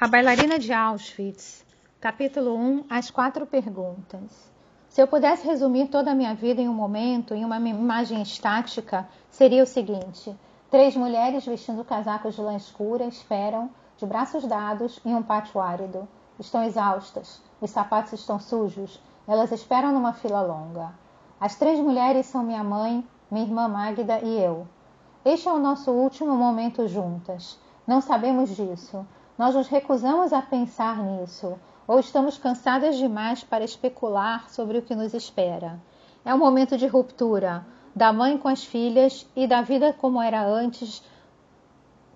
A bailarina de Auschwitz, capítulo 1 As quatro perguntas. Se eu pudesse resumir toda a minha vida em um momento, em uma imagem estática, seria o seguinte: três mulheres vestindo casacos de lã escura esperam, de braços dados, em um pátio árido. Estão exaustas, os sapatos estão sujos, elas esperam numa fila longa. As três mulheres são minha mãe, minha irmã Magda e eu. Este é o nosso último momento juntas. Não sabemos disso nós nos recusamos a pensar nisso, ou estamos cansadas demais para especular sobre o que nos espera. É um momento de ruptura da mãe com as filhas e da vida como era antes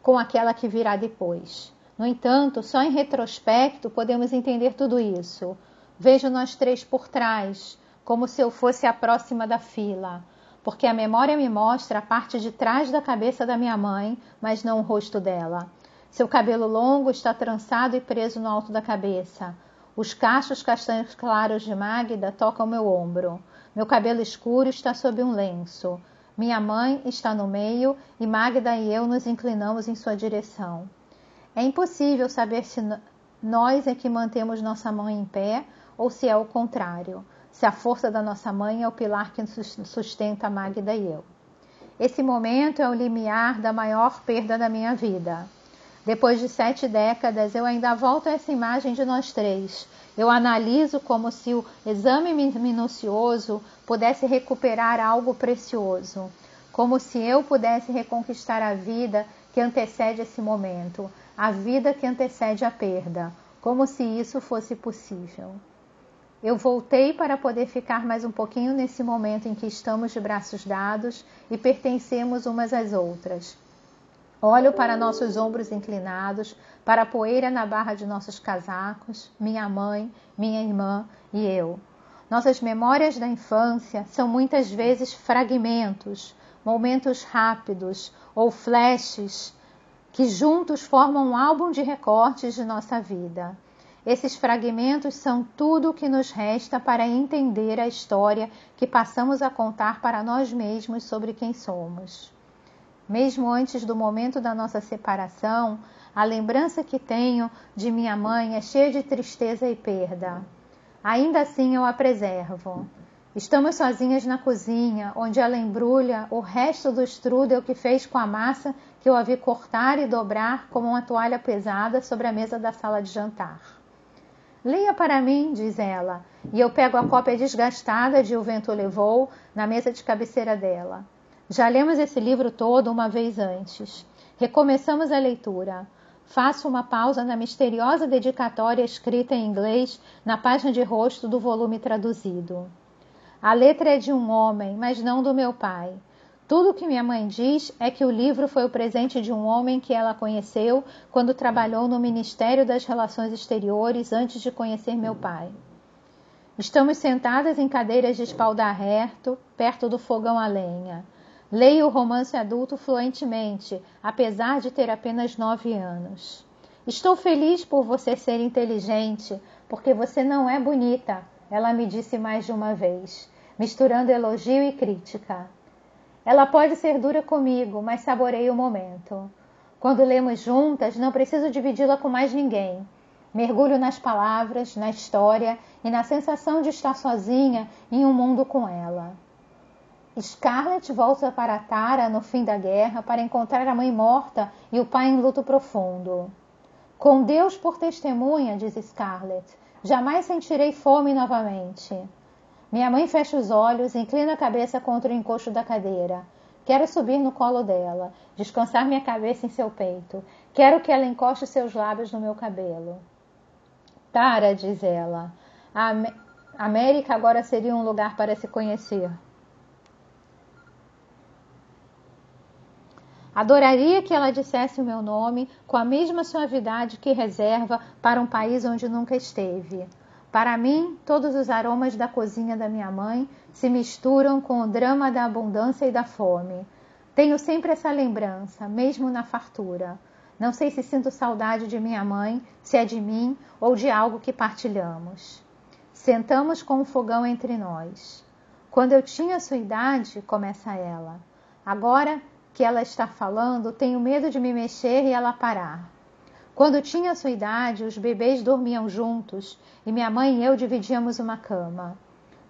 com aquela que virá depois. No entanto, só em retrospecto podemos entender tudo isso. Vejo nós três por trás, como se eu fosse a próxima da fila, porque a memória me mostra a parte de trás da cabeça da minha mãe, mas não o rosto dela. Seu cabelo longo está trançado e preso no alto da cabeça. Os cachos castanhos claros de Magda tocam meu ombro. Meu cabelo escuro está sob um lenço. Minha mãe está no meio e Magda e eu nos inclinamos em sua direção. É impossível saber se nós é que mantemos nossa mãe em pé ou se é o contrário, se a força da nossa mãe é o pilar que sustenta Magda e eu. Esse momento é o limiar da maior perda da minha vida. Depois de sete décadas, eu ainda volto a essa imagem de nós três. Eu analiso como se o exame minucioso pudesse recuperar algo precioso, como se eu pudesse reconquistar a vida que antecede esse momento, a vida que antecede a perda, como se isso fosse possível. Eu voltei para poder ficar mais um pouquinho nesse momento em que estamos de braços dados e pertencemos umas às outras. Olho para nossos ombros inclinados, para a poeira na barra de nossos casacos, minha mãe, minha irmã e eu. Nossas memórias da infância são muitas vezes fragmentos, momentos rápidos ou flashes que juntos formam um álbum de recortes de nossa vida. Esses fragmentos são tudo o que nos resta para entender a história que passamos a contar para nós mesmos sobre quem somos. Mesmo antes do momento da nossa separação, a lembrança que tenho de minha mãe é cheia de tristeza e perda. Ainda assim eu a preservo. Estamos sozinhas na cozinha, onde ela embrulha o resto do strudel que fez com a massa que eu a vi cortar e dobrar como uma toalha pesada sobre a mesa da sala de jantar. Leia para mim, diz ela, e eu pego a cópia desgastada de O Vento Levou na mesa de cabeceira dela. Já lemos esse livro todo uma vez antes. Recomeçamos a leitura. Faço uma pausa na misteriosa dedicatória escrita em inglês na página de rosto do volume traduzido. A letra é de um homem, mas não do meu pai. Tudo o que minha mãe diz é que o livro foi o presente de um homem que ela conheceu quando trabalhou no Ministério das Relações Exteriores antes de conhecer meu pai. Estamos sentadas em cadeiras de espaldar reto, perto do fogão a lenha. Leio o romance adulto fluentemente, apesar de ter apenas nove anos. Estou feliz por você ser inteligente, porque você não é bonita, ela me disse mais de uma vez, misturando elogio e crítica. Ela pode ser dura comigo, mas saborei o momento. Quando lemos juntas, não preciso dividi-la com mais ninguém. Mergulho nas palavras, na história e na sensação de estar sozinha em um mundo com ela. Scarlett volta para Tara no fim da guerra para encontrar a mãe morta e o pai em luto profundo. Com Deus por testemunha, diz Scarlett, jamais sentirei fome novamente. Minha mãe fecha os olhos inclina a cabeça contra o encosto da cadeira. Quero subir no colo dela, descansar minha cabeça em seu peito. Quero que ela encoste seus lábios no meu cabelo. Tara, diz ela, a América agora seria um lugar para se conhecer. Adoraria que ela dissesse o meu nome com a mesma suavidade que reserva para um país onde nunca esteve. Para mim, todos os aromas da cozinha da minha mãe se misturam com o drama da abundância e da fome. Tenho sempre essa lembrança, mesmo na fartura. Não sei se sinto saudade de minha mãe, se é de mim ou de algo que partilhamos. Sentamos com um fogão entre nós. Quando eu tinha sua idade, começa ela. Agora que ela está falando, tenho medo de me mexer e ela parar. Quando tinha sua idade, os bebês dormiam juntos e minha mãe e eu dividíamos uma cama.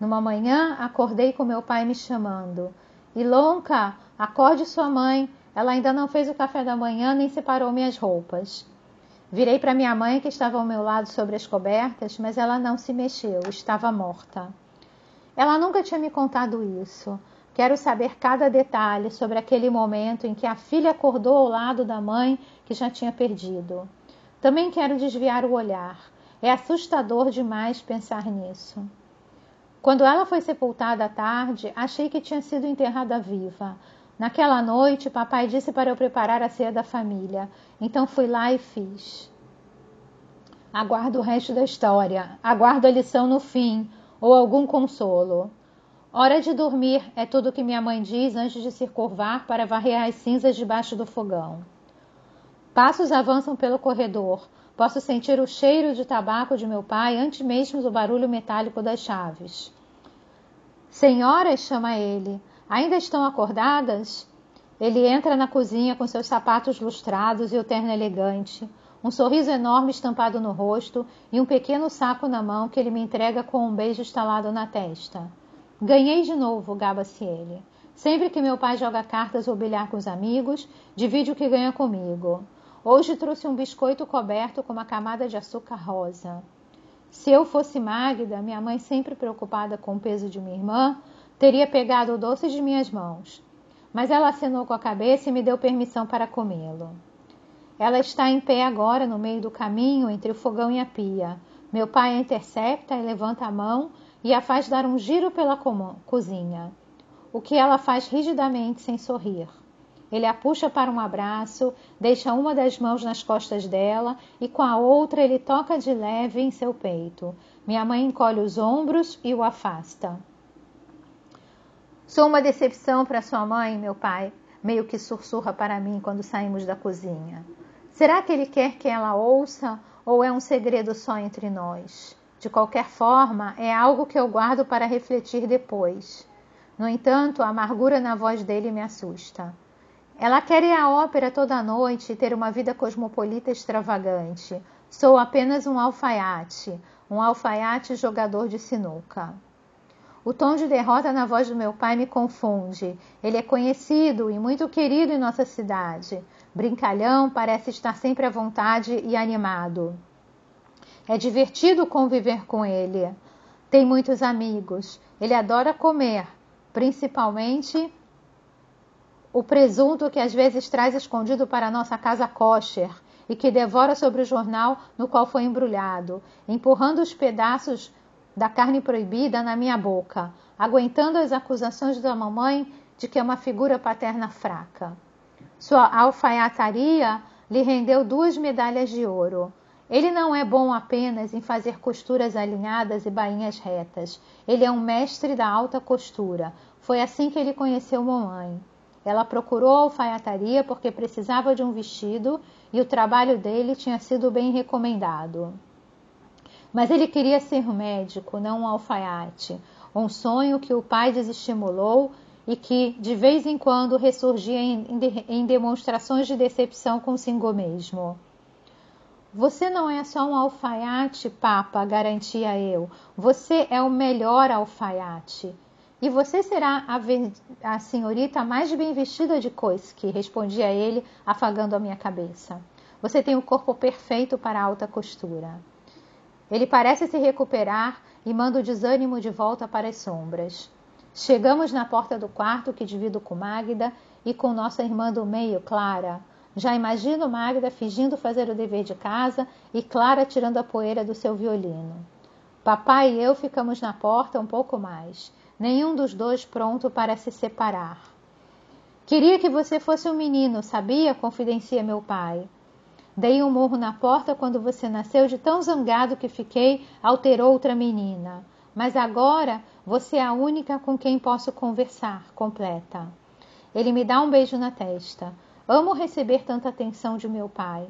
Numa manhã, acordei com meu pai me chamando. Ilonka, acorde sua mãe. Ela ainda não fez o café da manhã nem separou minhas roupas. Virei para minha mãe, que estava ao meu lado sobre as cobertas, mas ela não se mexeu, estava morta. Ela nunca tinha me contado isso. Quero saber cada detalhe sobre aquele momento em que a filha acordou ao lado da mãe que já tinha perdido. Também quero desviar o olhar. É assustador demais pensar nisso. Quando ela foi sepultada à tarde, achei que tinha sido enterrada viva. Naquela noite, papai disse para eu preparar a ceia da família. Então fui lá e fiz. Aguardo o resto da história. Aguardo a lição no fim ou algum consolo. Hora de dormir é tudo o que minha mãe diz antes de se curvar para varrer as cinzas debaixo do fogão. Passos avançam pelo corredor. Posso sentir o cheiro de tabaco de meu pai antes mesmo do barulho metálico das chaves. Senhoras, chama ele, ainda estão acordadas? Ele entra na cozinha com seus sapatos lustrados e o terno elegante um sorriso enorme estampado no rosto e um pequeno saco na mão que ele me entrega com um beijo estalado na testa. Ganhei de novo, gaba-se ele. Sempre que meu pai joga cartas ou bilhar com os amigos, divide o que ganha comigo. Hoje trouxe um biscoito coberto com uma camada de açúcar rosa. Se eu fosse Magda, minha mãe sempre preocupada com o peso de minha irmã, teria pegado o doce de minhas mãos. Mas ela acenou com a cabeça e me deu permissão para comê-lo. Ela está em pé agora no meio do caminho entre o fogão e a pia. Meu pai a intercepta e levanta a mão e a faz dar um giro pela cozinha, o que ela faz rigidamente sem sorrir. Ele a puxa para um abraço, deixa uma das mãos nas costas dela e com a outra ele toca de leve em seu peito. Minha mãe encolhe os ombros e o afasta. Sou uma decepção para sua mãe, meu pai, meio que sussurra para mim quando saímos da cozinha. Será que ele quer que ela ouça ou é um segredo só entre nós? De qualquer forma, é algo que eu guardo para refletir depois. No entanto, a amargura na voz dele me assusta. Ela quer ir à ópera toda noite e ter uma vida cosmopolita extravagante. Sou apenas um alfaiate, um alfaiate jogador de sinuca. O tom de derrota na voz do meu pai me confunde. Ele é conhecido e muito querido em nossa cidade. Brincalhão, parece estar sempre à vontade e animado. É divertido conviver com ele. Tem muitos amigos. Ele adora comer, principalmente o presunto que às vezes traz escondido para nossa casa kosher e que devora sobre o jornal no qual foi embrulhado, empurrando os pedaços da carne proibida na minha boca, aguentando as acusações da mamãe de que é uma figura paterna fraca. Sua alfaiataria lhe rendeu duas medalhas de ouro. Ele não é bom apenas em fazer costuras alinhadas e bainhas retas. Ele é um mestre da alta costura. Foi assim que ele conheceu mamãe. Ela procurou a alfaiataria porque precisava de um vestido e o trabalho dele tinha sido bem recomendado. Mas ele queria ser médico, não um alfaiate, um sonho que o pai desestimulou e que de vez em quando ressurgia em, em demonstrações de decepção consigo mesmo. Você não é só um alfaiate, Papa, garantia eu. Você é o melhor alfaiate. E você será a, a senhorita mais bem vestida de Koiski, respondia ele, afagando a minha cabeça. Você tem o corpo perfeito para a alta costura. Ele parece se recuperar e manda o desânimo de volta para as sombras. Chegamos na porta do quarto que divido com Magda e com nossa irmã do meio, Clara. Já imagino Magda fingindo fazer o dever de casa e Clara tirando a poeira do seu violino. Papai e eu ficamos na porta um pouco mais, nenhum dos dois pronto para se separar. Queria que você fosse um menino, sabia? confidencia meu pai. Dei um murro na porta quando você nasceu, de tão zangado que fiquei ao ter outra menina. Mas agora você é a única com quem posso conversar, completa. Ele me dá um beijo na testa. Amo receber tanta atenção de meu pai.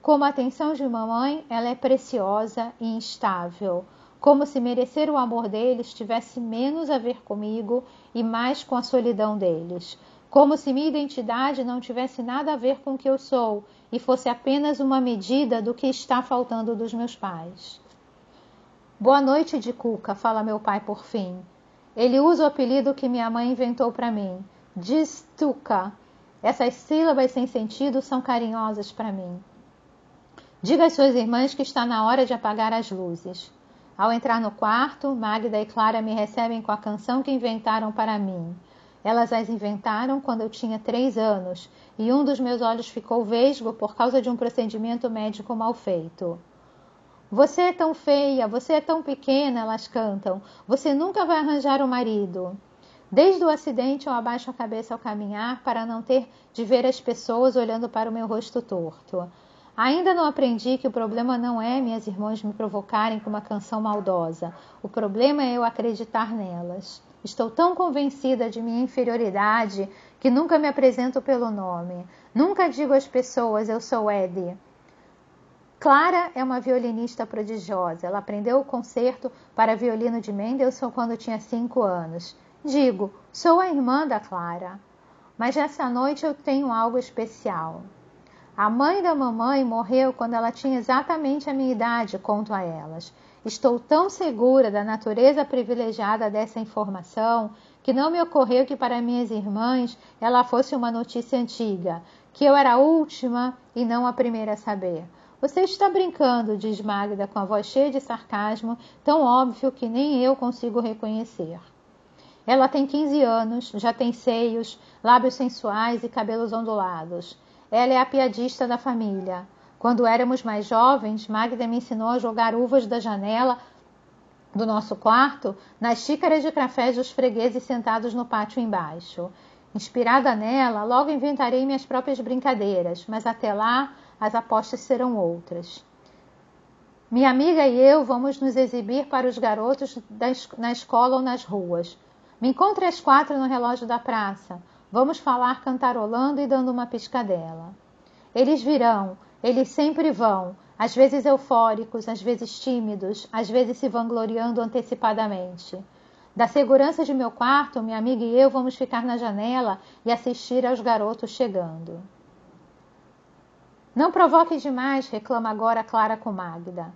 Como a atenção de mamãe, ela é preciosa e instável. Como se merecer o amor deles tivesse menos a ver comigo e mais com a solidão deles. Como se minha identidade não tivesse nada a ver com o que eu sou e fosse apenas uma medida do que está faltando dos meus pais. Boa noite, de Cuca, fala meu pai por fim. Ele usa o apelido que minha mãe inventou para mim, Distuca. Essas sílabas sem sentido são carinhosas para mim. Diga às suas irmãs que está na hora de apagar as luzes. Ao entrar no quarto, Magda e Clara me recebem com a canção que inventaram para mim. Elas as inventaram quando eu tinha três anos e um dos meus olhos ficou vesgo por causa de um procedimento médico mal feito. Você é tão feia, você é tão pequena, elas cantam. Você nunca vai arranjar um marido. Desde o acidente eu abaixo a cabeça ao caminhar para não ter de ver as pessoas olhando para o meu rosto torto. Ainda não aprendi que o problema não é minhas irmãs me provocarem com uma canção maldosa. O problema é eu acreditar nelas. Estou tão convencida de minha inferioridade que nunca me apresento pelo nome. Nunca digo às pessoas eu sou Eddie. Clara é uma violinista prodigiosa. Ela aprendeu o concerto para violino de Mendelssohn quando tinha cinco anos. Digo, sou a irmã da Clara. Mas essa noite eu tenho algo especial. A mãe da mamãe morreu quando ela tinha exatamente a minha idade, conto a elas. Estou tão segura da natureza privilegiada dessa informação que não me ocorreu que para minhas irmãs ela fosse uma notícia antiga, que eu era a última e não a primeira a saber. Você está brincando, diz Magda com a voz cheia de sarcasmo, tão óbvio que nem eu consigo reconhecer. Ela tem 15 anos, já tem seios, lábios sensuais e cabelos ondulados. Ela é a piadista da família. Quando éramos mais jovens, Magda me ensinou a jogar uvas da janela do nosso quarto nas xícaras de café dos fregueses sentados no pátio embaixo. Inspirada nela, logo inventarei minhas próprias brincadeiras, mas até lá as apostas serão outras. Minha amiga e eu vamos nos exibir para os garotos na escola ou nas ruas. Me encontre às quatro no relógio da praça. Vamos falar cantarolando e dando uma piscadela. Eles virão, eles sempre vão, às vezes eufóricos, às vezes tímidos, às vezes se vangloriando antecipadamente. Da segurança de meu quarto, minha amiga e eu vamos ficar na janela e assistir aos garotos chegando. Não provoque demais, reclama agora Clara com Magda.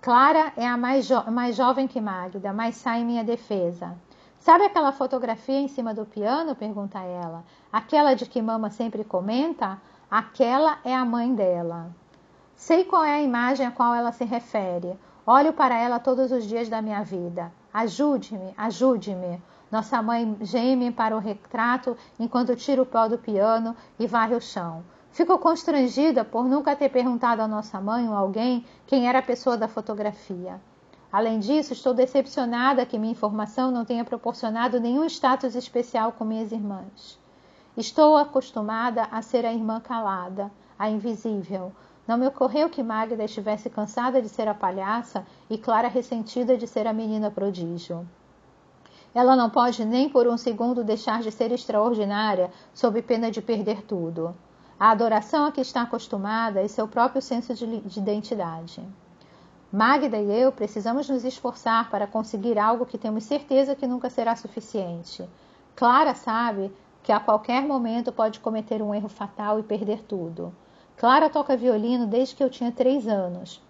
Clara é a mais, jo mais jovem que Magda, mas sai em minha defesa. Sabe aquela fotografia em cima do piano? pergunta ela. Aquela de que mama sempre comenta? Aquela é a mãe dela. Sei qual é a imagem a qual ela se refere. Olho para ela todos os dias da minha vida. Ajude-me, ajude-me. Nossa mãe geme para o retrato enquanto tira o pó do piano e varre o chão. Fico constrangida por nunca ter perguntado à nossa mãe ou alguém quem era a pessoa da fotografia. Além disso, estou decepcionada que minha informação não tenha proporcionado nenhum status especial com minhas irmãs. Estou acostumada a ser a irmã calada, a invisível. Não me ocorreu que Magda estivesse cansada de ser a palhaça e Clara ressentida de ser a menina prodígio. Ela não pode nem por um segundo deixar de ser extraordinária, sob pena de perder tudo. A adoração a que está acostumada e seu próprio senso de, de identidade. Magda e eu precisamos nos esforçar para conseguir algo que temos certeza que nunca será suficiente. Clara sabe que a qualquer momento pode cometer um erro fatal e perder tudo. Clara toca violino desde que eu tinha três anos.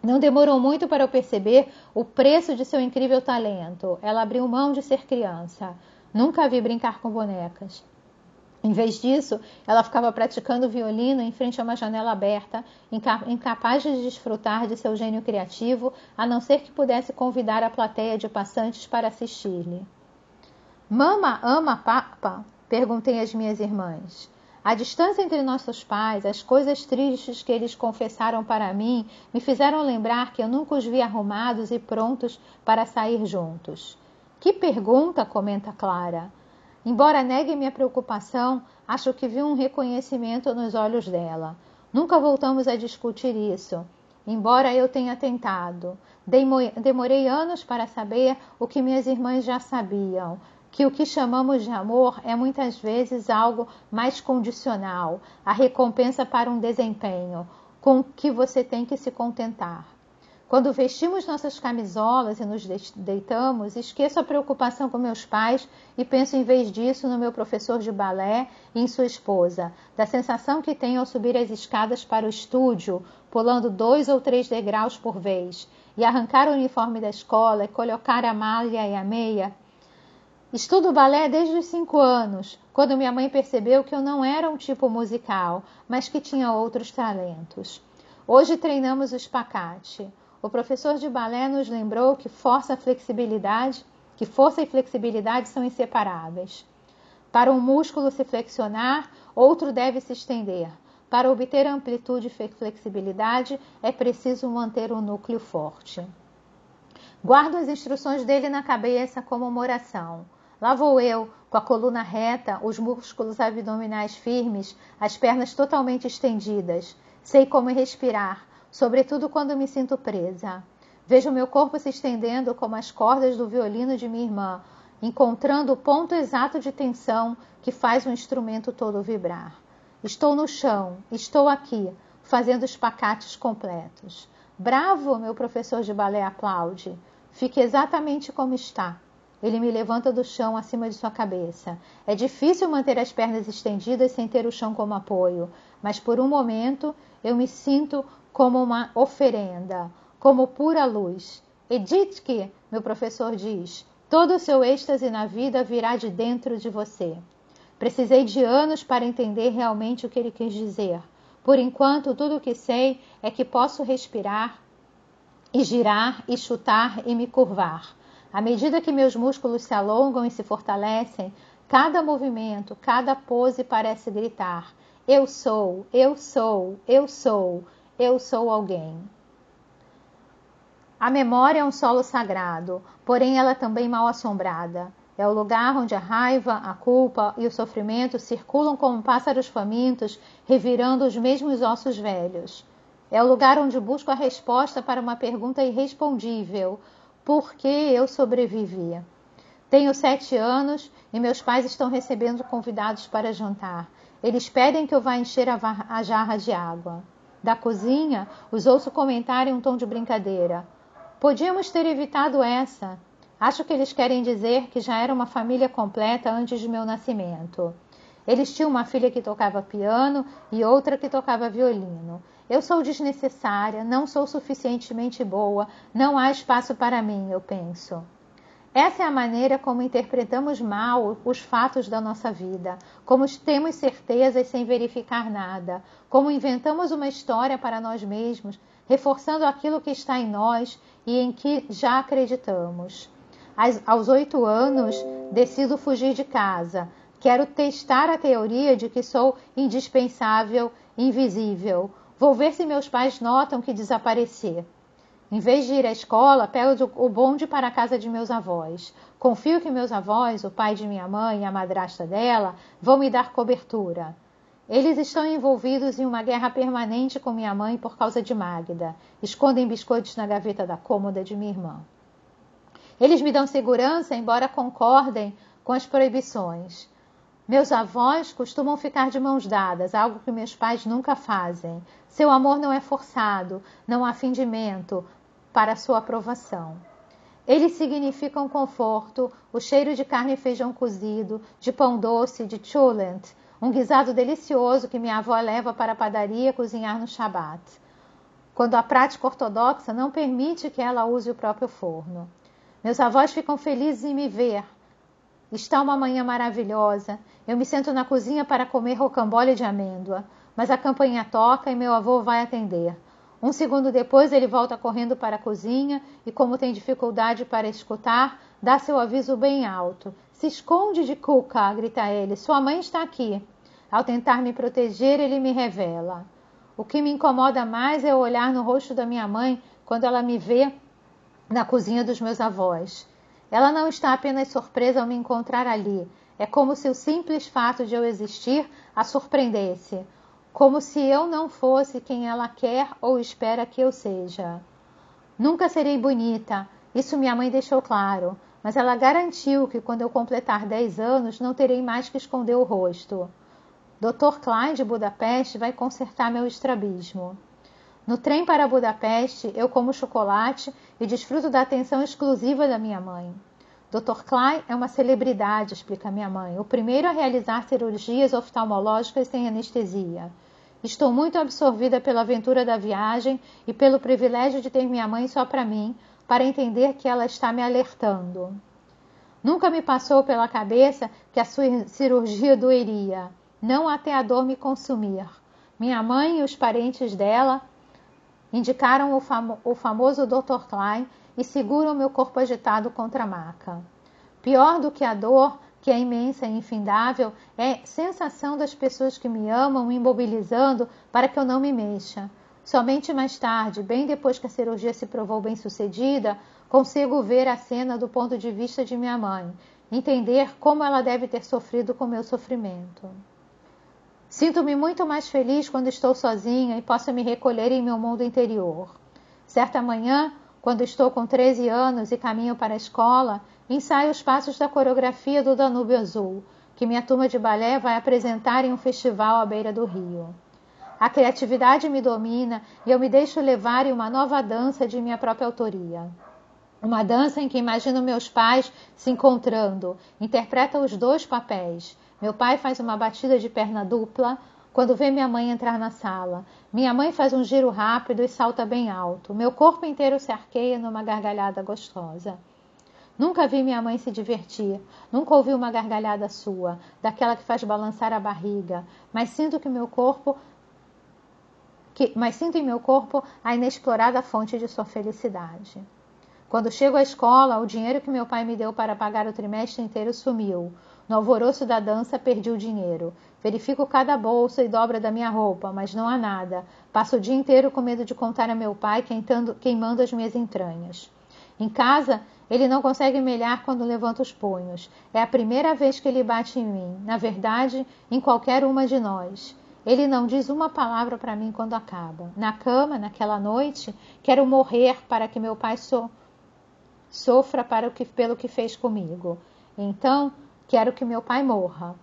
Não demorou muito para eu perceber o preço de seu incrível talento. Ela abriu mão de ser criança. Nunca a vi brincar com bonecas. Em vez disso, ela ficava praticando violino em frente a uma janela aberta, incapaz de desfrutar de seu gênio criativo, a não ser que pudesse convidar a plateia de passantes para assistir-lhe. Mama ama papa? Perguntei às minhas irmãs. A distância entre nossos pais, as coisas tristes que eles confessaram para mim, me fizeram lembrar que eu nunca os vi arrumados e prontos para sair juntos. Que pergunta, comenta Clara. Embora negue minha preocupação, acho que vi um reconhecimento nos olhos dela. Nunca voltamos a discutir isso, embora eu tenha tentado. Demorei anos para saber o que minhas irmãs já sabiam, que o que chamamos de amor é muitas vezes algo mais condicional, a recompensa para um desempenho, com que você tem que se contentar. Quando vestimos nossas camisolas e nos deitamos, esqueço a preocupação com meus pais e penso em vez disso no meu professor de balé e em sua esposa, da sensação que tenho ao subir as escadas para o estúdio, pulando dois ou três degraus por vez, e arrancar o uniforme da escola e colocar a malha e a meia. Estudo balé desde os cinco anos, quando minha mãe percebeu que eu não era um tipo musical, mas que tinha outros talentos. Hoje treinamos o espacate. O professor de balé nos lembrou que força e flexibilidade, que força e flexibilidade são inseparáveis. Para um músculo se flexionar, outro deve se estender. Para obter amplitude e flexibilidade, é preciso manter o núcleo forte. Guardo as instruções dele na cabeça como uma oração. Lá vou eu, com a coluna reta, os músculos abdominais firmes, as pernas totalmente estendidas. Sei como respirar, sobretudo quando me sinto presa. Vejo meu corpo se estendendo como as cordas do violino de minha irmã, encontrando o ponto exato de tensão que faz o instrumento todo vibrar. Estou no chão, estou aqui, fazendo os pacates completos. Bravo, meu professor de balé aplaude. Fique exatamente como está. Ele me levanta do chão acima de sua cabeça. É difícil manter as pernas estendidas sem ter o chão como apoio, mas por um momento eu me sinto como uma oferenda, como pura luz. Edith que, meu professor diz, todo o seu êxtase na vida virá de dentro de você. Precisei de anos para entender realmente o que ele quis dizer. Por enquanto, tudo o que sei é que posso respirar e girar e chutar e me curvar. À medida que meus músculos se alongam e se fortalecem, cada movimento, cada pose parece gritar: Eu sou, eu sou, eu sou, eu sou alguém. A memória é um solo sagrado, porém ela é também mal assombrada. É o lugar onde a raiva, a culpa e o sofrimento circulam como pássaros famintos, revirando os mesmos ossos velhos. É o lugar onde busco a resposta para uma pergunta irrespondível: por que eu sobrevivi? Tenho sete anos e meus pais estão recebendo convidados para jantar. Eles pedem que eu vá encher a, a jarra de água da cozinha, os ouço comentar em um tom de brincadeira. Podíamos ter evitado essa. Acho que eles querem dizer que já era uma família completa antes de meu nascimento. Eles tinham uma filha que tocava piano e outra que tocava violino. Eu sou desnecessária, não sou suficientemente boa, não há espaço para mim, eu penso. Essa é a maneira como interpretamos mal os fatos da nossa vida, como temos certezas sem verificar nada, como inventamos uma história para nós mesmos, reforçando aquilo que está em nós e em que já acreditamos. Aos oito anos, decido fugir de casa. Quero testar a teoria de que sou indispensável, invisível. Vou ver se meus pais notam que desapareci. Em vez de ir à escola, pego o bonde para a casa de meus avós. Confio que meus avós, o pai de minha mãe e a madrasta dela, vão me dar cobertura. Eles estão envolvidos em uma guerra permanente com minha mãe por causa de Magda. Escondem biscoitos na gaveta da cômoda de minha irmã. Eles me dão segurança, embora concordem com as proibições. Meus avós costumam ficar de mãos dadas, algo que meus pais nunca fazem. Seu amor não é forçado, não há fingimento para sua aprovação. Eles significam conforto, o cheiro de carne e feijão cozido, de pão doce, de chulent, um guisado delicioso que minha avó leva para a padaria cozinhar no Shabat, quando a prática ortodoxa não permite que ela use o próprio forno. Meus avós ficam felizes em me ver, Está uma manhã maravilhosa. Eu me sento na cozinha para comer rocambole de amêndoa, mas a campainha toca e meu avô vai atender. Um segundo depois, ele volta correndo para a cozinha e, como tem dificuldade para escutar, dá seu aviso bem alto. Se esconde de Cuca, grita ele. Sua mãe está aqui. Ao tentar me proteger, ele me revela. O que me incomoda mais é o olhar no rosto da minha mãe quando ela me vê na cozinha dos meus avós. Ela não está apenas surpresa ao me encontrar ali. É como se o simples fato de eu existir a surpreendesse. Como se eu não fosse quem ela quer ou espera que eu seja. Nunca serei bonita, isso minha mãe deixou claro, mas ela garantiu que quando eu completar 10 anos não terei mais que esconder o rosto. Dr. Klein de Budapeste vai consertar meu estrabismo. No trem para Budapeste, eu como chocolate e desfruto da atenção exclusiva da minha mãe. Dr. Klein é uma celebridade, explica minha mãe, o primeiro a realizar cirurgias oftalmológicas sem anestesia. Estou muito absorvida pela aventura da viagem e pelo privilégio de ter minha mãe só para mim, para entender que ela está me alertando. Nunca me passou pela cabeça que a sua cirurgia doeria, não até a dor me consumir. Minha mãe e os parentes dela indicaram o, famo o famoso Dr. Klein e seguram meu corpo agitado contra a maca. Pior do que a dor, que é imensa e infindável, é sensação das pessoas que me amam imobilizando para que eu não me mexa. Somente mais tarde, bem depois que a cirurgia se provou bem sucedida, consigo ver a cena do ponto de vista de minha mãe, entender como ela deve ter sofrido com meu sofrimento. Sinto-me muito mais feliz quando estou sozinha e posso me recolher em meu mundo interior. Certa manhã, quando estou com 13 anos e caminho para a escola, ensaio os passos da coreografia do Danúbio Azul, que minha turma de balé vai apresentar em um festival à beira do rio. A criatividade me domina e eu me deixo levar em uma nova dança de minha própria autoria. Uma dança em que imagino meus pais se encontrando, interpretam os dois papéis. Meu pai faz uma batida de perna dupla quando vê minha mãe entrar na sala. Minha mãe faz um giro rápido e salta bem alto. Meu corpo inteiro se arqueia numa gargalhada gostosa. Nunca vi minha mãe se divertir, nunca ouvi uma gargalhada sua, daquela que faz balançar a barriga, mas sinto que meu corpo que, mas sinto em meu corpo a inexplorada fonte de sua felicidade. Quando chego à escola, o dinheiro que meu pai me deu para pagar o trimestre inteiro sumiu. No alvoroço da dança, perdi o dinheiro. Verifico cada bolsa e dobra da minha roupa, mas não há nada. Passo o dia inteiro com medo de contar a meu pai, queimando as minhas entranhas. Em casa, ele não consegue melhar quando levanta os punhos. É a primeira vez que ele bate em mim. Na verdade, em qualquer uma de nós. Ele não diz uma palavra para mim quando acaba. Na cama, naquela noite, quero morrer para que meu pai so sofra para o que, pelo que fez comigo. Então, quero que meu pai morra.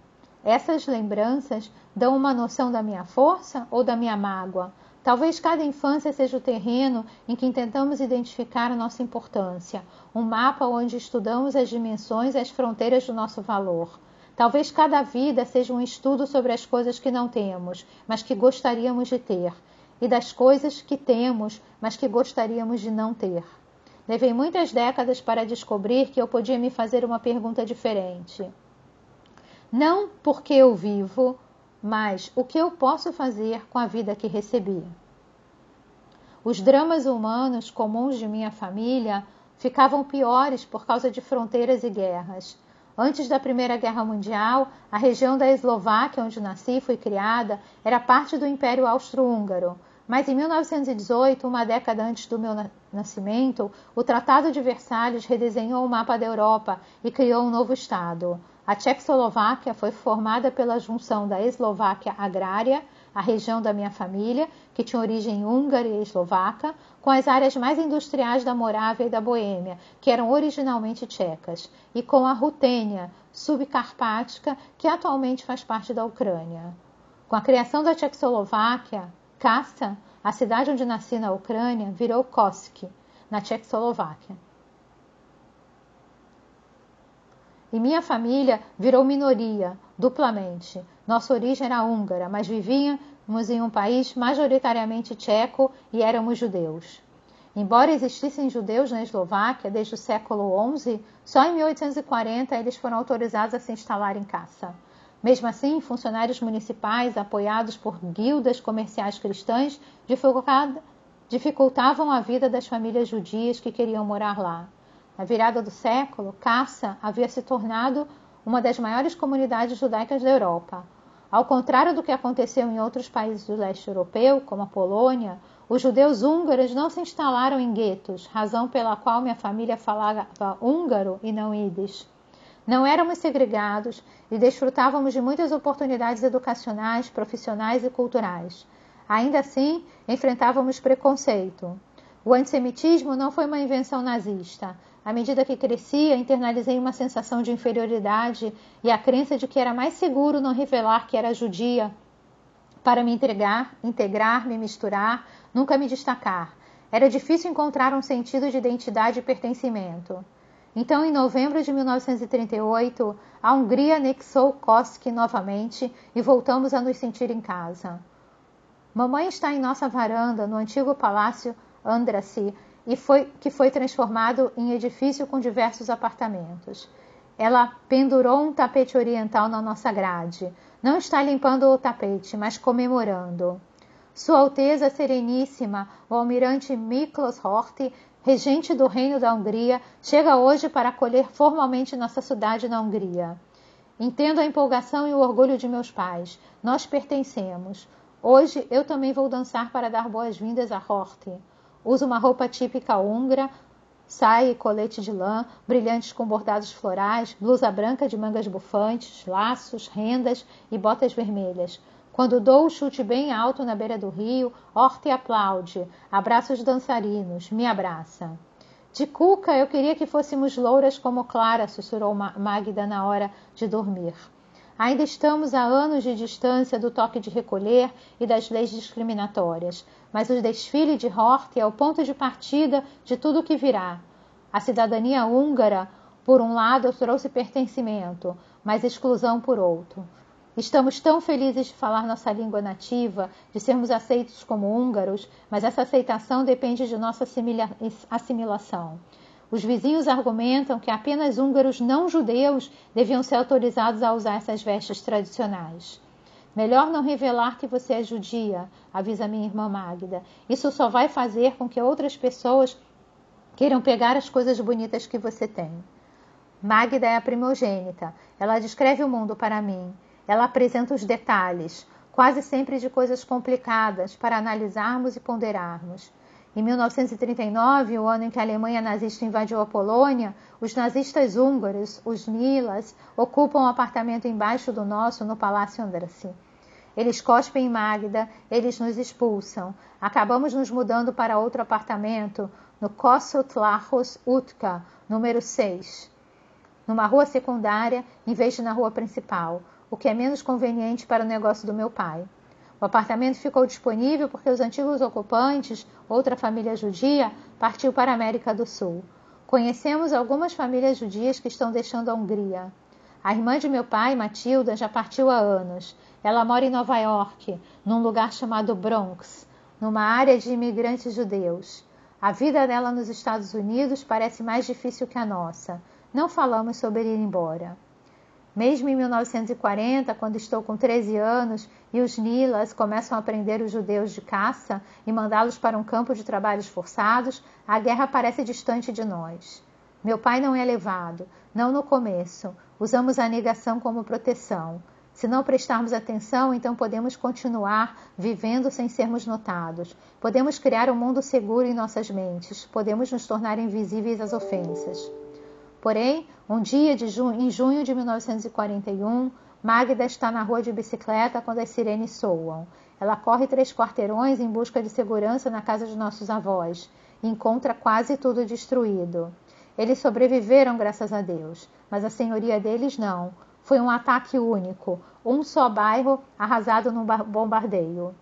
Essas lembranças dão uma noção da minha força ou da minha mágoa? Talvez cada infância seja o terreno em que tentamos identificar a nossa importância, um mapa onde estudamos as dimensões e as fronteiras do nosso valor. Talvez cada vida seja um estudo sobre as coisas que não temos, mas que gostaríamos de ter, e das coisas que temos, mas que gostaríamos de não ter. Levei muitas décadas para descobrir que eu podia me fazer uma pergunta diferente. Não porque eu vivo, mas o que eu posso fazer com a vida que recebi. Os dramas humanos comuns de minha família ficavam piores por causa de fronteiras e guerras. Antes da Primeira Guerra Mundial, a região da Eslováquia, onde nasci e fui criada, era parte do Império Austro-Húngaro. Mas em 1918, uma década antes do meu nascimento, o Tratado de Versalhes redesenhou o mapa da Europa e criou um novo Estado. A Tchecoslováquia foi formada pela junção da Eslováquia agrária, a região da minha família, que tinha origem húngara e eslovaca, com as áreas mais industriais da Morávia e da Boêmia, que eram originalmente tchecas, e com a Rutênia subcarpática, que atualmente faz parte da Ucrânia. Com a criação da Tchecoslováquia, Kassa, a cidade onde nasci na Ucrânia, virou Koski, na Tchecoslováquia. E minha família virou minoria, duplamente. Nossa origem era húngara, mas vivíamos em um país majoritariamente tcheco e éramos judeus. Embora existissem judeus na Eslováquia desde o século XI, só em 1840 eles foram autorizados a se instalar em Kassa. Mesmo assim, funcionários municipais, apoiados por guildas comerciais cristãs, dificultavam a vida das famílias judias que queriam morar lá. Na virada do século, Cassa havia se tornado uma das maiores comunidades judaicas da Europa. Ao contrário do que aconteceu em outros países do leste europeu, como a Polônia, os judeus húngaros não se instalaram em guetos, razão pela qual minha família falava húngaro e não ídis. Não éramos segregados e desfrutávamos de muitas oportunidades educacionais, profissionais e culturais. Ainda assim, enfrentávamos preconceito. O antissemitismo não foi uma invenção nazista. À medida que crescia, internalizei uma sensação de inferioridade e a crença de que era mais seguro não revelar que era judia para me entregar, integrar, me misturar, nunca me destacar. Era difícil encontrar um sentido de identidade e pertencimento. Então, em novembro de 1938, a Hungria anexou Koski novamente e voltamos a nos sentir em casa. Mamãe está em nossa varanda, no antigo palácio Andrassy, e foi, que foi transformado em edifício com diversos apartamentos. Ela pendurou um tapete oriental na nossa grade. Não está limpando o tapete, mas comemorando. Sua Alteza Sereníssima, o almirante Miklos Horthy, regente do Reino da Hungria, chega hoje para acolher formalmente nossa cidade na Hungria. Entendo a empolgação e o orgulho de meus pais. Nós pertencemos. Hoje eu também vou dançar para dar boas-vindas a Horthy. Uso uma roupa típica húngara, saia e colete de lã, brilhantes com bordados florais, blusa branca de mangas bufantes, laços, rendas e botas vermelhas. Quando dou o chute bem alto na beira do rio, Horte aplaude, abraça os dançarinos, me abraça. De Cuca, eu queria que fôssemos louras como Clara, sussurrou Magda na hora de dormir. Ainda estamos a anos de distância do toque de recolher e das leis discriminatórias, mas o desfile de Horthy é o ponto de partida de tudo o que virá. A cidadania húngara, por um lado, trouxe pertencimento, mas exclusão por outro. Estamos tão felizes de falar nossa língua nativa, de sermos aceitos como húngaros, mas essa aceitação depende de nossa assimilação. Os vizinhos argumentam que apenas húngaros não judeus deviam ser autorizados a usar essas vestes tradicionais. Melhor não revelar que você é judia, avisa minha irmã Magda. Isso só vai fazer com que outras pessoas queiram pegar as coisas bonitas que você tem. Magda é a primogênita. Ela descreve o mundo para mim. Ela apresenta os detalhes, quase sempre de coisas complicadas, para analisarmos e ponderarmos. Em 1939, o ano em que a Alemanha nazista invadiu a Polônia, os nazistas húngaros, os Nilas, ocupam um apartamento embaixo do nosso no Palácio Andrassy. Eles cospem em Magda, eles nos expulsam. Acabamos nos mudando para outro apartamento no Kossuth Utka, número 6, numa rua secundária em vez de na rua principal o que é menos conveniente para o negócio do meu pai. O apartamento ficou disponível porque os antigos ocupantes, outra família judia, partiu para a América do Sul. Conhecemos algumas famílias judias que estão deixando a Hungria. A irmã de meu pai, Matilda, já partiu há anos. Ela mora em Nova York, num lugar chamado Bronx, numa área de imigrantes judeus. A vida dela nos Estados Unidos parece mais difícil que a nossa. Não falamos sobre ir embora. Mesmo em 1940, quando estou com 13 anos e os Nilas começam a prender os judeus de caça e mandá-los para um campo de trabalhos forçados, a guerra parece distante de nós. Meu pai não é levado, não no começo. Usamos a negação como proteção. Se não prestarmos atenção, então podemos continuar vivendo sem sermos notados. Podemos criar um mundo seguro em nossas mentes. Podemos nos tornar invisíveis às ofensas. Porém, um dia junho, em junho de 1941, Magda está na rua de bicicleta quando as sirenes soam. Ela corre três quarteirões em busca de segurança na casa de nossos avós e encontra quase tudo destruído. Eles sobreviveram, graças a Deus, mas a senhoria deles não. Foi um ataque único, um só bairro arrasado num bombardeio.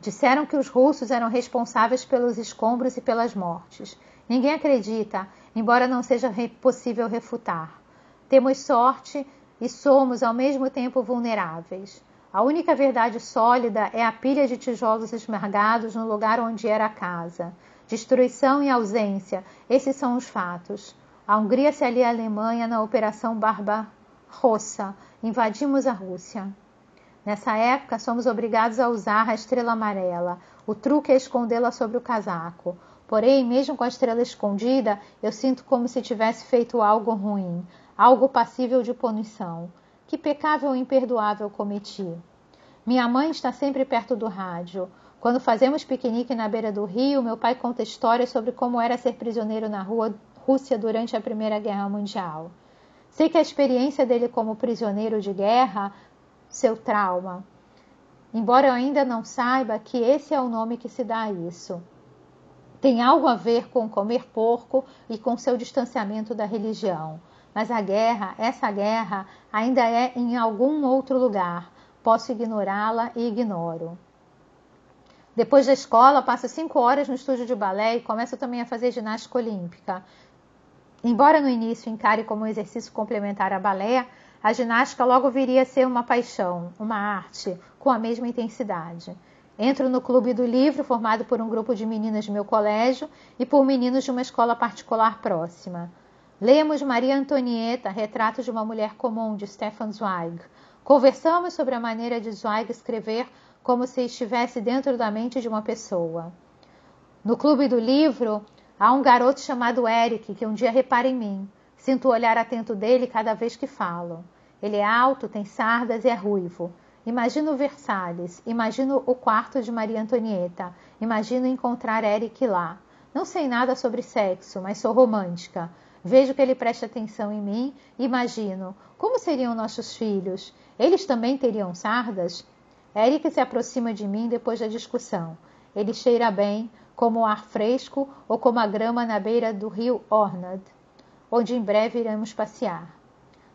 Disseram que os russos eram responsáveis pelos escombros e pelas mortes. Ninguém acredita, embora não seja possível refutar. Temos sorte e somos ao mesmo tempo vulneráveis. A única verdade sólida é a pilha de tijolos esmargados no lugar onde era a casa. Destruição e ausência, esses são os fatos. A Hungria se alia à Alemanha na Operação Barbarossa. Invadimos a Rússia. Nessa época, somos obrigados a usar a estrela amarela. O truque é escondê-la sobre o casaco. Porém, mesmo com a estrela escondida, eu sinto como se tivesse feito algo ruim, algo passível de punição. Que pecável e imperdoável cometi. Minha mãe está sempre perto do rádio. Quando fazemos piquenique na beira do rio, meu pai conta histórias sobre como era ser prisioneiro na rua Rússia durante a Primeira Guerra Mundial. Sei que a experiência dele como prisioneiro de guerra, seu trauma. Embora eu ainda não saiba que esse é o nome que se dá a isso tem algo a ver com comer porco e com seu distanciamento da religião. Mas a guerra, essa guerra, ainda é em algum outro lugar. Posso ignorá-la e ignoro. Depois da escola, passo cinco horas no estúdio de balé e começo também a fazer ginástica olímpica. Embora no início encare como um exercício complementar a balé, a ginástica logo viria a ser uma paixão, uma arte, com a mesma intensidade. Entro no clube do livro, formado por um grupo de meninas do meu colégio e por meninos de uma escola particular próxima. Lemos Maria Antonieta, Retrato de uma Mulher Comum, de Stefan Zweig. Conversamos sobre a maneira de Zweig escrever como se estivesse dentro da mente de uma pessoa. No clube do livro, há um garoto chamado Eric que um dia repara em mim. Sinto o olhar atento dele cada vez que falo. Ele é alto, tem sardas e é ruivo. Imagino Versalhes, imagino o quarto de Maria Antonieta, imagino encontrar Eric lá. Não sei nada sobre sexo, mas sou romântica. Vejo que ele presta atenção em mim e imagino como seriam nossos filhos. Eles também teriam sardas? Eric se aproxima de mim depois da discussão. Ele cheira bem, como o ar fresco ou como a grama na beira do rio Ornad, onde em breve iremos passear.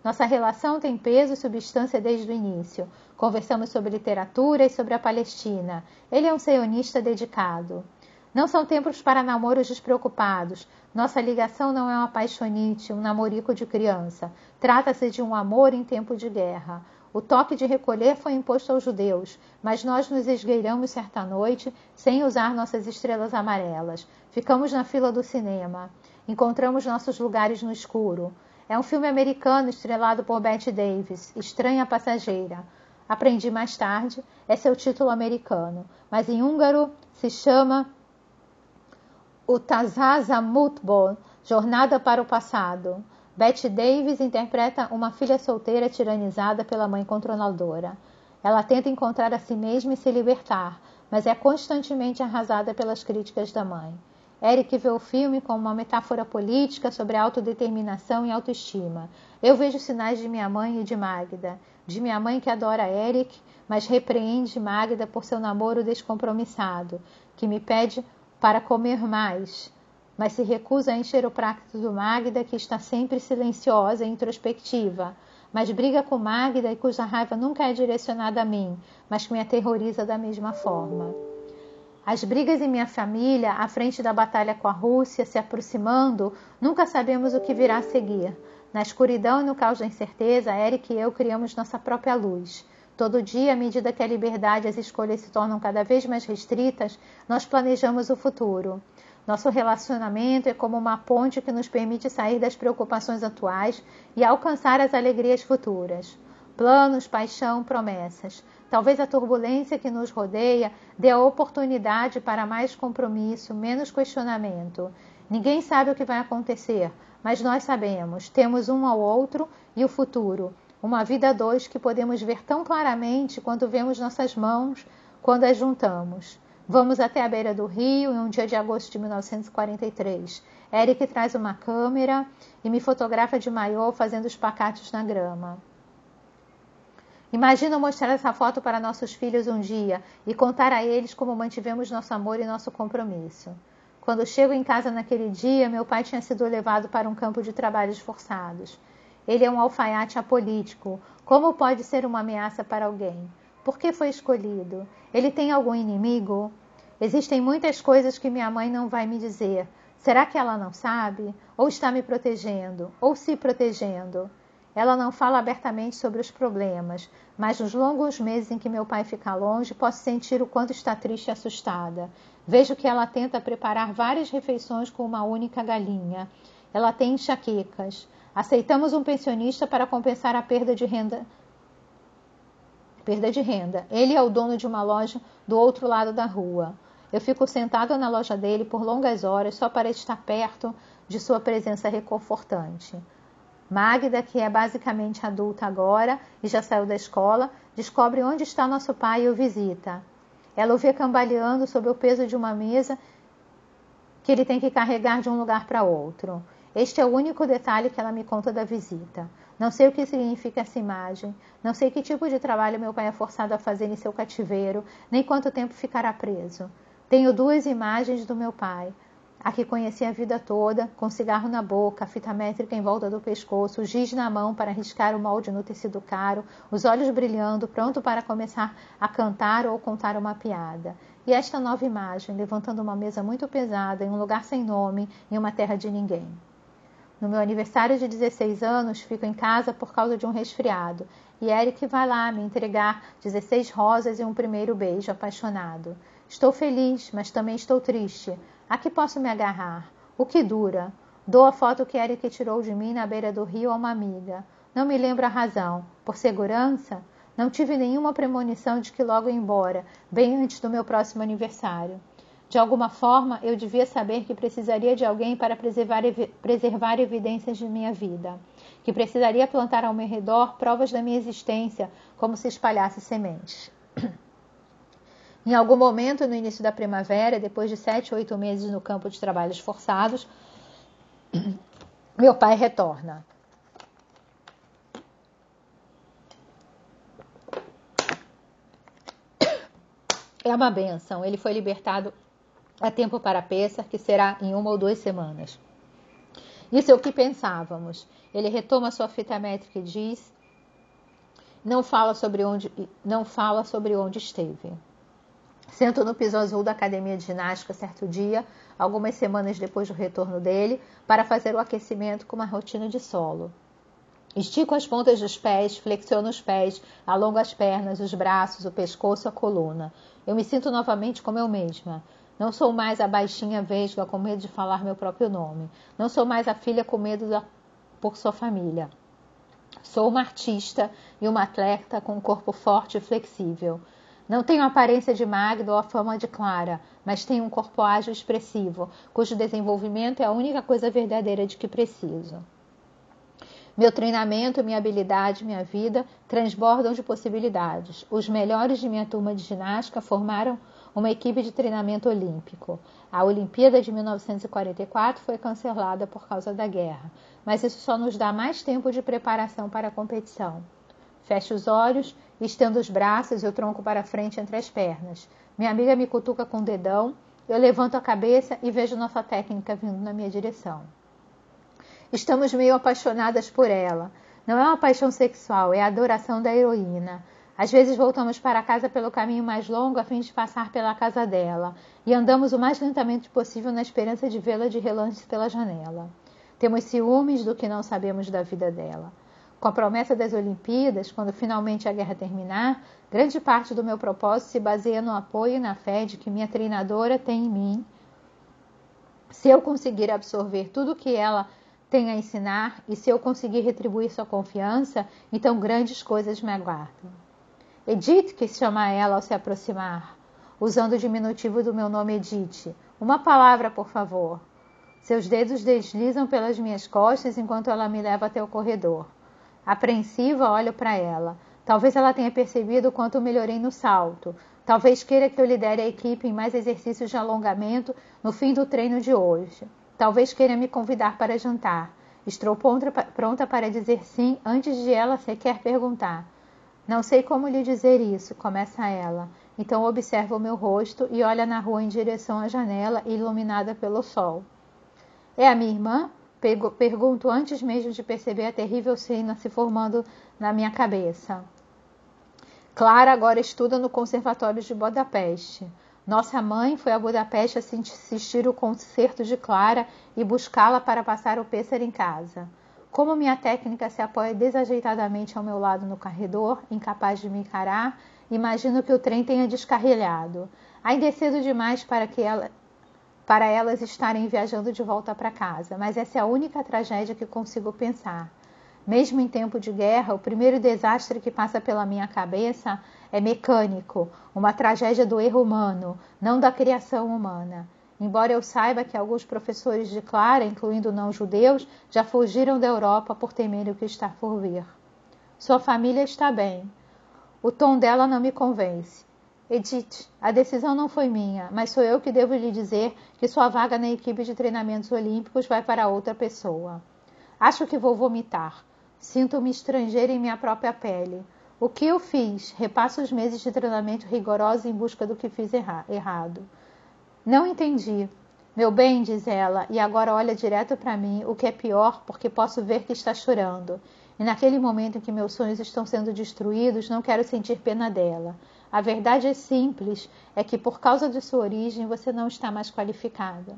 Nossa relação tem peso e substância desde o início. Conversamos sobre literatura e sobre a Palestina. Ele é um sionista dedicado. Não são tempos para namoros despreocupados. Nossa ligação não é uma paixonite, um namorico de criança. Trata-se de um amor em tempo de guerra. O toque de recolher foi imposto aos judeus, mas nós nos esgueiramos certa noite sem usar nossas estrelas amarelas. Ficamos na fila do cinema. Encontramos nossos lugares no escuro. É um filme americano estrelado por Bette Davis, Estranha Passageira. Aprendi mais tarde, é seu título americano, mas em húngaro se chama O Tazaza Mutbol, Jornada para o Passado. Bette Davis interpreta uma filha solteira tiranizada pela mãe controladora. Ela tenta encontrar a si mesma e se libertar, mas é constantemente arrasada pelas críticas da mãe. Eric vê o filme como uma metáfora política sobre autodeterminação e autoestima. Eu vejo sinais de minha mãe e de Magda. De minha mãe que adora Eric, mas repreende Magda por seu namoro descompromissado, que me pede para comer mais, mas se recusa a encher o prato do Magda, que está sempre silenciosa e introspectiva, mas briga com Magda e cuja raiva nunca é direcionada a mim, mas que me aterroriza da mesma forma. As brigas em minha família, à frente da batalha com a Rússia, se aproximando, nunca sabemos o que virá a seguir. Na escuridão e no caos da incerteza, Eric e eu criamos nossa própria luz. Todo dia, à medida que a liberdade e as escolhas se tornam cada vez mais restritas, nós planejamos o futuro. Nosso relacionamento é como uma ponte que nos permite sair das preocupações atuais e alcançar as alegrias futuras. Planos, paixão, promessas. Talvez a turbulência que nos rodeia dê a oportunidade para mais compromisso, menos questionamento. Ninguém sabe o que vai acontecer, mas nós sabemos. Temos um ao outro e o futuro. Uma vida a dois que podemos ver tão claramente quando vemos nossas mãos quando as juntamos. Vamos até a beira do rio em um dia de agosto de 1943. Eric traz uma câmera e me fotografa de maiô fazendo os pacatos na grama. Imagino mostrar essa foto para nossos filhos um dia e contar a eles como mantivemos nosso amor e nosso compromisso. Quando chego em casa naquele dia, meu pai tinha sido levado para um campo de trabalhos forçados. Ele é um alfaiate apolítico. Como pode ser uma ameaça para alguém? Por que foi escolhido? Ele tem algum inimigo? Existem muitas coisas que minha mãe não vai me dizer. Será que ela não sabe? Ou está me protegendo? Ou se protegendo? Ela não fala abertamente sobre os problemas, mas nos longos meses em que meu pai fica longe, posso sentir o quanto está triste e assustada. Vejo que ela tenta preparar várias refeições com uma única galinha. Ela tem enxaquecas. Aceitamos um pensionista para compensar a perda de renda perda de renda. Ele é o dono de uma loja do outro lado da rua. Eu fico sentada na loja dele por longas horas só para estar perto de sua presença reconfortante. Magda, que é basicamente adulta agora e já saiu da escola, descobre onde está nosso pai e o visita. Ela o vê cambaleando sob o peso de uma mesa que ele tem que carregar de um lugar para outro. Este é o único detalhe que ela me conta da visita. Não sei o que significa essa imagem, não sei que tipo de trabalho meu pai é forçado a fazer em seu cativeiro, nem quanto tempo ficará preso. Tenho duas imagens do meu pai. A que conheci a vida toda, com cigarro na boca, fita métrica em volta do pescoço, giz na mão para riscar o molde no tecido caro, os olhos brilhando, pronto para começar a cantar ou contar uma piada. E esta nova imagem, levantando uma mesa muito pesada em um lugar sem nome, em uma terra de ninguém. No meu aniversário de 16 anos, fico em casa por causa de um resfriado. E Eric vai lá me entregar 16 rosas e um primeiro beijo apaixonado. Estou feliz, mas também estou triste. A que posso me agarrar? O que dura? Dou a foto que Eric tirou de mim na beira do rio a uma amiga. Não me lembro a razão. Por segurança? Não tive nenhuma premonição de que logo ia embora, bem antes do meu próximo aniversário. De alguma forma, eu devia saber que precisaria de alguém para preservar, preservar evidências de minha vida, que precisaria plantar ao meu redor provas da minha existência, como se espalhasse sementes. Em algum momento, no início da primavera, depois de sete oito meses no campo de trabalhos forçados, meu pai retorna. É uma benção. Ele foi libertado a tempo para Pessar, que será em uma ou duas semanas. Isso é o que pensávamos. Ele retoma sua fita métrica e diz: não fala sobre onde, não fala sobre onde esteve. Sento no piso azul da academia de ginástica certo dia, algumas semanas depois do retorno dele, para fazer o aquecimento com uma rotina de solo. Estico as pontas dos pés, flexiono os pés, alongo as pernas, os braços, o pescoço, a coluna. Eu me sinto novamente como eu mesma. Não sou mais a baixinha vesga com medo de falar meu próprio nome. Não sou mais a filha com medo da... por sua família. Sou uma artista e uma atleta com um corpo forte e flexível. Não tenho a aparência de Magda ou a fama de Clara, mas tenho um corpo ágil e expressivo, cujo desenvolvimento é a única coisa verdadeira de que preciso. Meu treinamento, minha habilidade, minha vida transbordam de possibilidades. Os melhores de minha turma de ginástica formaram uma equipe de treinamento olímpico. A Olimpíada de 1944 foi cancelada por causa da guerra, mas isso só nos dá mais tempo de preparação para a competição. Fecho os olhos, estendo os braços e o tronco para frente entre as pernas. Minha amiga me cutuca com o dedão, eu levanto a cabeça e vejo nossa técnica vindo na minha direção. Estamos meio apaixonadas por ela. Não é uma paixão sexual, é a adoração da heroína. Às vezes voltamos para casa pelo caminho mais longo a fim de passar pela casa dela e andamos o mais lentamente possível na esperança de vê-la de relance pela janela. Temos ciúmes do que não sabemos da vida dela. Com a promessa das Olimpíadas, quando finalmente a guerra terminar, grande parte do meu propósito se baseia no apoio e na fé de que minha treinadora tem em mim. Se eu conseguir absorver tudo o que ela tem a ensinar e se eu conseguir retribuir sua confiança, então grandes coisas me aguardam. Edith quis chamar ela ao se aproximar, usando o diminutivo do meu nome Edith. Uma palavra, por favor. Seus dedos deslizam pelas minhas costas enquanto ela me leva até o corredor. Apreensiva, olho para ela. Talvez ela tenha percebido quanto melhorei no salto. Talvez queira que eu lidere a equipe em mais exercícios de alongamento no fim do treino de hoje. Talvez queira me convidar para jantar. Estou pronta para dizer sim antes de ela sequer perguntar. Não sei como lhe dizer isso, começa ela. Então observa o meu rosto e olha na rua em direção à janela iluminada pelo sol. É a minha irmã? Pergunto antes mesmo de perceber a terrível cena se formando na minha cabeça. Clara agora estuda no Conservatório de Budapeste. Nossa mãe foi a Budapeste assistir o concerto de Clara e buscá-la para passar o pêssaro em casa. Como minha técnica se apoia desajeitadamente ao meu lado no corredor, incapaz de me encarar, imagino que o trem tenha descarrilhado. Ainda é cedo demais para que ela para elas estarem viajando de volta para casa, mas essa é a única tragédia que consigo pensar. Mesmo em tempo de guerra, o primeiro desastre que passa pela minha cabeça é mecânico, uma tragédia do erro humano, não da criação humana. Embora eu saiba que alguns professores de Clara, incluindo não-judeus, já fugiram da Europa por temer o que está por vir. Sua família está bem. O tom dela não me convence. Edith, a decisão não foi minha, mas sou eu que devo lhe dizer que sua vaga na equipe de treinamentos olímpicos vai para outra pessoa. Acho que vou vomitar. Sinto-me estrangeira em minha própria pele. O que eu fiz? Repasso os meses de treinamento rigoroso em busca do que fiz erra errado. Não entendi. Meu bem, diz ela, e agora olha direto para mim, o que é pior, porque posso ver que está chorando. E naquele momento em que meus sonhos estão sendo destruídos, não quero sentir pena dela. A verdade é simples, é que por causa de sua origem você não está mais qualificada.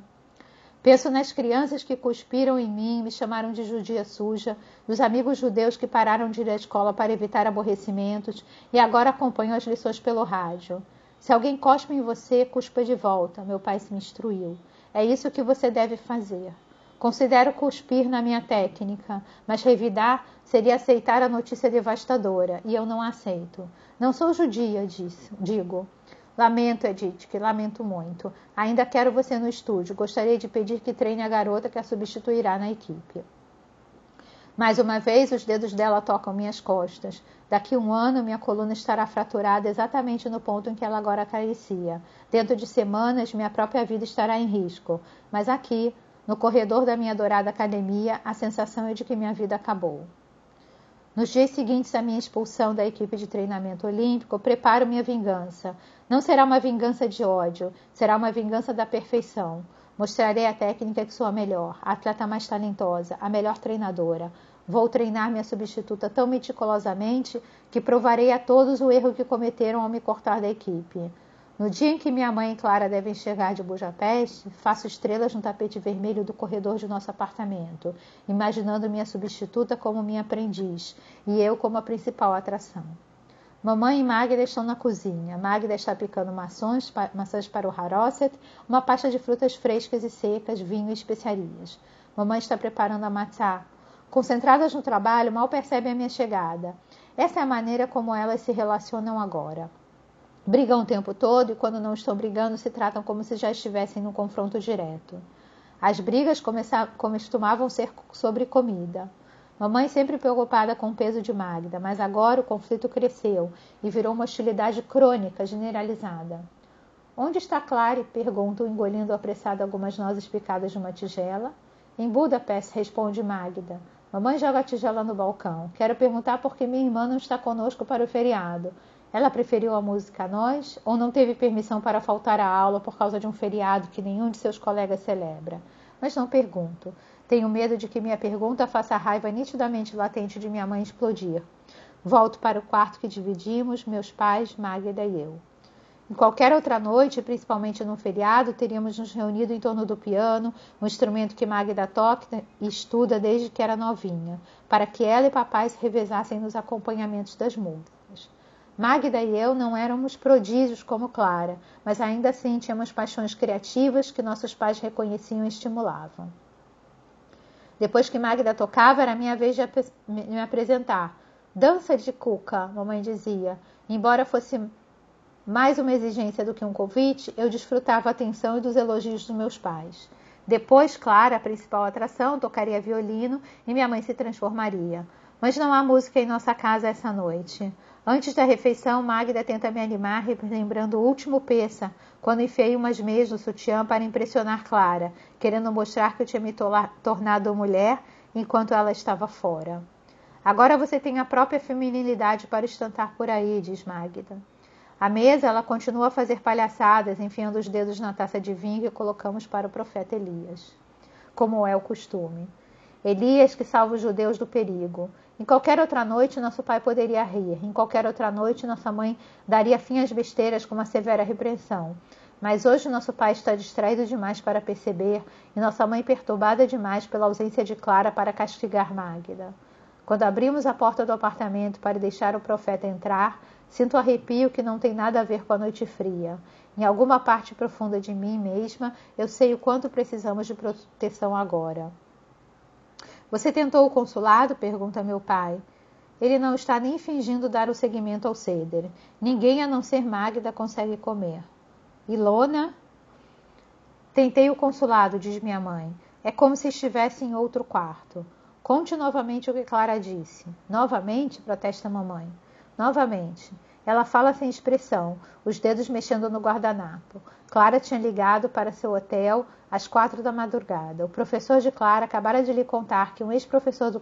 Penso nas crianças que cuspiram em mim, me chamaram de judia suja, nos amigos judeus que pararam de ir à escola para evitar aborrecimentos e agora acompanham as lições pelo rádio. Se alguém cospe em você, cuspa de volta, meu pai se me instruiu. É isso que você deve fazer. Considero cuspir na minha técnica, mas revidar seria aceitar a notícia devastadora, e eu não aceito. Não sou judia, disse, digo. Lamento, Edith, que lamento muito. Ainda quero você no estúdio. Gostaria de pedir que treine a garota que a substituirá na equipe. Mais uma vez, os dedos dela tocam minhas costas. Daqui um ano, minha coluna estará fraturada exatamente no ponto em que ela agora carecia. Dentro de semanas, minha própria vida estará em risco. Mas aqui, no corredor da minha adorada academia, a sensação é de que minha vida acabou. Nos dias seguintes à minha expulsão da equipe de treinamento olímpico, preparo minha vingança. Não será uma vingança de ódio, será uma vingança da perfeição. Mostrarei a técnica que sou a melhor, a atleta mais talentosa, a melhor treinadora. Vou treinar minha substituta tão meticulosamente que provarei a todos o erro que cometeram ao me cortar da equipe. No dia em que minha mãe e Clara devem chegar de Budapeste, faço estrelas no tapete vermelho do corredor de nosso apartamento, imaginando minha substituta como minha aprendiz e eu como a principal atração. Mamãe e Magda estão na cozinha. Magda está picando maçãs, maçãs para o haroset, uma pasta de frutas frescas e secas, vinho e especiarias. Mamãe está preparando a matzá. Concentradas no trabalho, mal percebem a minha chegada. Essa é a maneira como elas se relacionam agora. Brigam o tempo todo e, quando não estão brigando, se tratam como se já estivessem num confronto direto. As brigas costumavam ser sobre comida. Mamãe sempre preocupada com o peso de Magda, mas agora o conflito cresceu e virou uma hostilidade crônica, generalizada. Onde está Clare? pergunto, engolindo apressado algumas nozes picadas de uma tigela. Em Budapeste, responde Magda. Mamãe joga a tigela no balcão. Quero perguntar por que minha irmã não está conosco para o feriado. Ela preferiu a música a nós ou não teve permissão para faltar à aula por causa de um feriado que nenhum de seus colegas celebra? Mas não pergunto. Tenho medo de que minha pergunta faça a raiva nitidamente latente de minha mãe explodir. Volto para o quarto que dividimos, meus pais, Magda e eu. Em qualquer outra noite, principalmente num feriado, teríamos nos reunido em torno do piano, um instrumento que Magda toca e estuda desde que era novinha, para que ela e papai se revezassem nos acompanhamentos das músicas. Magda e eu não éramos prodígios como Clara, mas ainda assim tínhamos paixões criativas que nossos pais reconheciam e estimulavam. Depois que Magda tocava, era minha vez de me apresentar. Dança de cuca, mamãe dizia. Embora fosse mais uma exigência do que um convite, eu desfrutava a atenção e dos elogios dos meus pais. Depois, Clara, a principal atração, tocaria violino e minha mãe se transformaria. Mas não há música em nossa casa essa noite. Antes da refeição, Magda tenta me animar, lembrando o último peça, quando enfiei umas meias no sutiã para impressionar Clara, querendo mostrar que eu tinha me tornado mulher enquanto ela estava fora. Agora você tem a própria feminilidade para estantar por aí, diz Magda. À mesa, ela continua a fazer palhaçadas, enfiando os dedos na taça de vinho que colocamos para o profeta Elias. Como é o costume. Elias que salva os judeus do perigo. Em qualquer outra noite, nosso pai poderia rir. Em qualquer outra noite, nossa mãe daria fim às besteiras com uma severa repreensão. Mas hoje nosso pai está distraído demais para perceber e nossa mãe perturbada demais pela ausência de Clara para castigar Magda. Quando abrimos a porta do apartamento para deixar o profeta entrar, sinto arrepio que não tem nada a ver com a noite fria. Em alguma parte profunda de mim mesma, eu sei o quanto precisamos de proteção agora. Você tentou o consulado? pergunta meu pai. Ele não está nem fingindo dar o seguimento ao ceder. Ninguém a não ser Magda consegue comer. Ilona? Tentei o consulado, diz minha mãe. É como se estivesse em outro quarto. Conte novamente o que Clara disse. Novamente? protesta mamãe. Novamente. Ela fala sem expressão, os dedos mexendo no guardanapo. Clara tinha ligado para seu hotel às quatro da madrugada. O professor de Clara acabara de lhe contar que um ex-professor do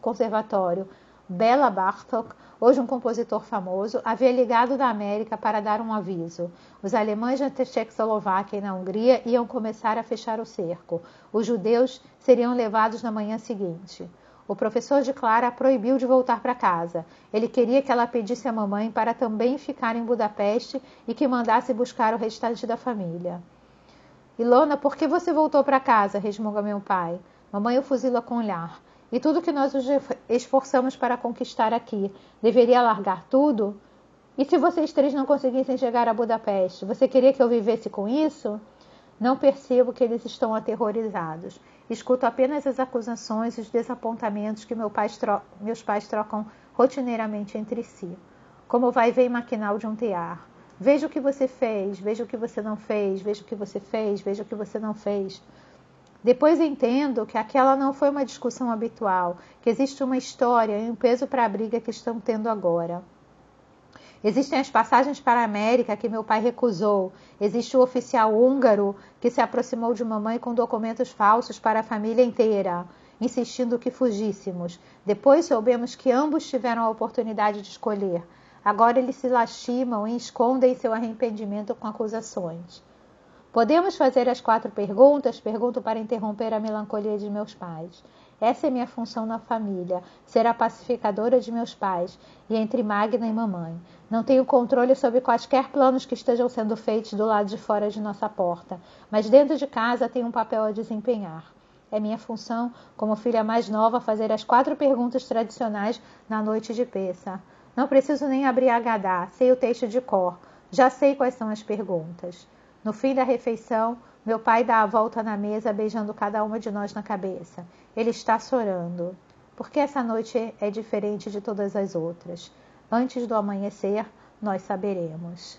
conservatório, Bela Bartok, hoje um compositor famoso, havia ligado da América para dar um aviso. Os alemães na Tchecoslováquia e na Hungria iam começar a fechar o cerco. Os judeus seriam levados na manhã seguinte. O professor de Clara a proibiu de voltar para casa. Ele queria que ela pedisse à mamãe para também ficar em Budapeste e que mandasse buscar o restante da família. Ilona, por que você voltou para casa? resmunga meu pai. Mamãe o fuzila com olhar. E tudo que nós nos esforçamos para conquistar aqui, deveria largar tudo? E se vocês três não conseguissem chegar a Budapeste, você queria que eu vivesse com isso? Não percebo que eles estão aterrorizados. Escuto apenas as acusações e os desapontamentos que meu pai meus pais trocam rotineiramente entre si. Como vai ver maquinal de um tear. Veja o que você fez, veja o que você não fez, veja o que você fez, veja o que você não fez. Depois entendo que aquela não foi uma discussão habitual, que existe uma história e um peso para a briga que estão tendo agora. Existem as passagens para a América que meu pai recusou. Existe o oficial húngaro que se aproximou de mamãe com documentos falsos para a família inteira, insistindo que fugíssemos. Depois soubemos que ambos tiveram a oportunidade de escolher. Agora eles se lastimam e escondem seu arrependimento com acusações. Podemos fazer as quatro perguntas? Pergunto para interromper a melancolia de meus pais. Essa é minha função na família, ser a pacificadora de meus pais e entre Magna e mamãe. Não tenho controle sobre quaisquer planos que estejam sendo feitos do lado de fora de nossa porta, mas dentro de casa tenho um papel a desempenhar. É minha função, como filha mais nova, fazer as quatro perguntas tradicionais na noite de peça. Não preciso nem abrir a Gadá, sei o texto de cor. Já sei quais são as perguntas. No fim da refeição, meu pai dá a volta na mesa, beijando cada uma de nós na cabeça. Ele está chorando. Porque essa noite é diferente de todas as outras. Antes do amanhecer, nós saberemos.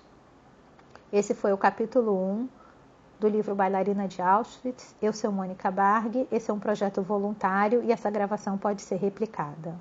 Esse foi o capítulo 1 do livro Bailarina de Auschwitz. Eu sou Mônica Barg. Esse é um projeto voluntário e essa gravação pode ser replicada.